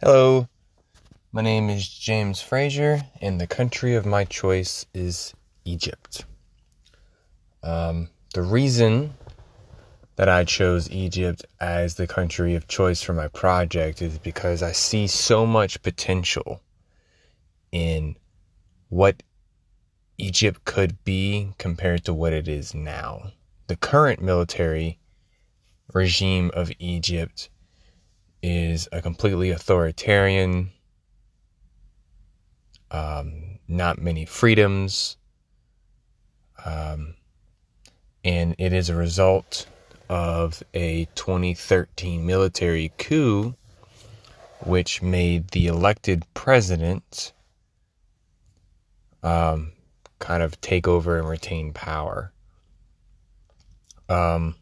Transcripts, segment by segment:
Hello, my name is James Frazier, and the country of my choice is Egypt. Um, the reason that I chose Egypt as the country of choice for my project is because I see so much potential in what Egypt could be compared to what it is now. The current military regime of Egypt is a completely authoritarian, um, not many freedoms, um, and it is a result of a 2013 military coup, which made the elected president um, kind of take over and retain power. Um,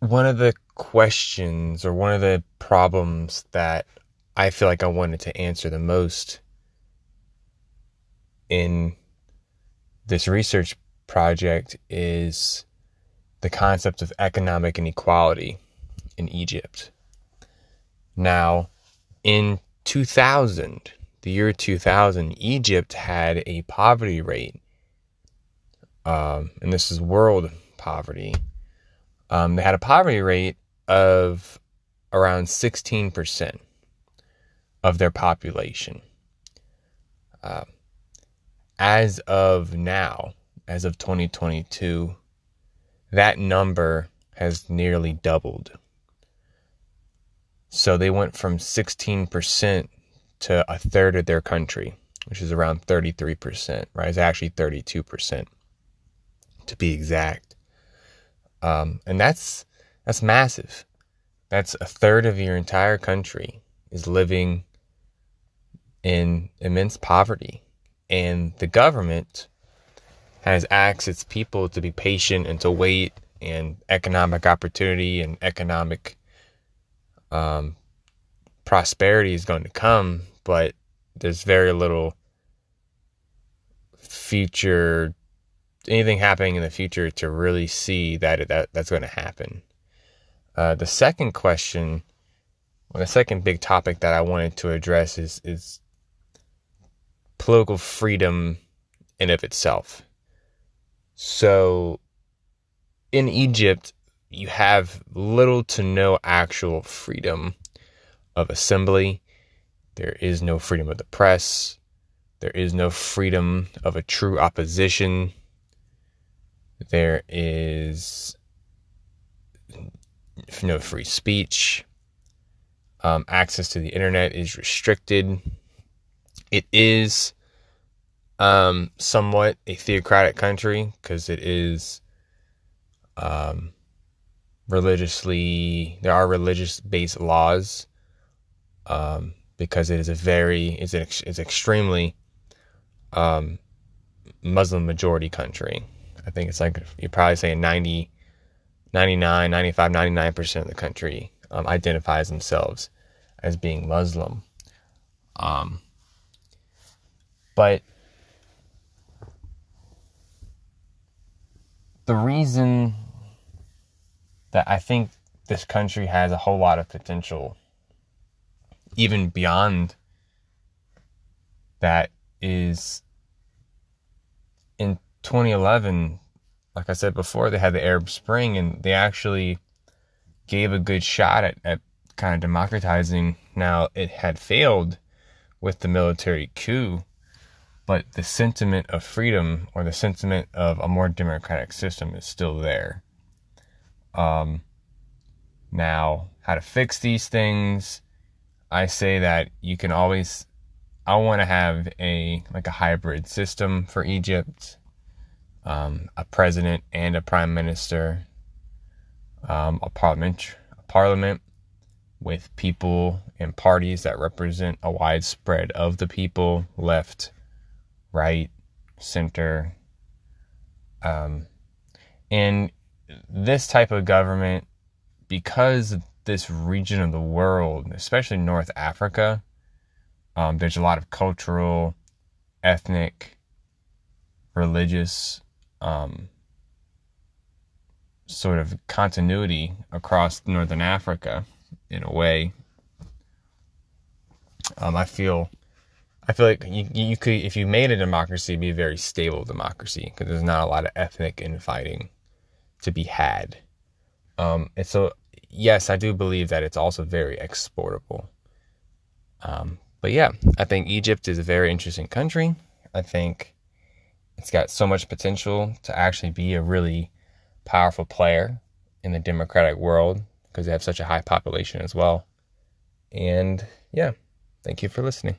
one of the questions or one of the problems that I feel like I wanted to answer the most in this research project is the concept of economic inequality in Egypt. Now, in 2000, the year 2000, Egypt had a poverty rate, um, and this is world poverty. Um, they had a poverty rate of around 16% of their population. Uh, as of now, as of 2022, that number has nearly doubled. So they went from 16% to a third of their country, which is around 33%, right? It's actually 32% to be exact. Um, and that's that's massive. That's a third of your entire country is living in immense poverty. And the government has asked its people to be patient and to wait, and economic opportunity and economic um, prosperity is going to come, but there's very little future anything happening in the future to really see that that that's going to happen. Uh, the second question, well, the second big topic that I wanted to address is is political freedom in of itself. So, in Egypt, you have little to no actual freedom of assembly. There is no freedom of the press. There is no freedom of a true opposition. There is no free speech. Um, access to the internet is restricted. It is um, somewhat a theocratic country because it is um, religiously, there are religious based laws um, because it is a very, it's, an, it's extremely um, Muslim majority country. I think it's like, you probably say 90 99, 95, 99% of the country um, identifies themselves as being Muslim. Um, but the reason that I think this country has a whole lot of potential, even beyond that, is in 2011 like I said before, they had the Arab Spring and they actually gave a good shot at, at kind of democratizing. Now, it had failed with the military coup, but the sentiment of freedom or the sentiment of a more democratic system is still there. Um, now, how to fix these things, I say that you can always, I want to have a, like a hybrid system for Egypt um, a president and a prime minister, um, a parliament, a parliament with people and parties that represent a widespread of the people, left, right, center, um, and this type of government, because this region of the world, especially North Africa, um, there's a lot of cultural, ethnic, religious um, sort of continuity across northern Africa in a way Um, I feel, I feel like you, you could, if you made a democracy, be a very stable democracy because there's not a lot of ethnic infighting to be had. Um, and so, yes, I do believe that it's also very exportable. Um, but yeah, I think Egypt is a very interesting country. I think it's got so much potential to actually be a really powerful player in the democratic world because they have such a high population as well. And yeah, thank you for listening.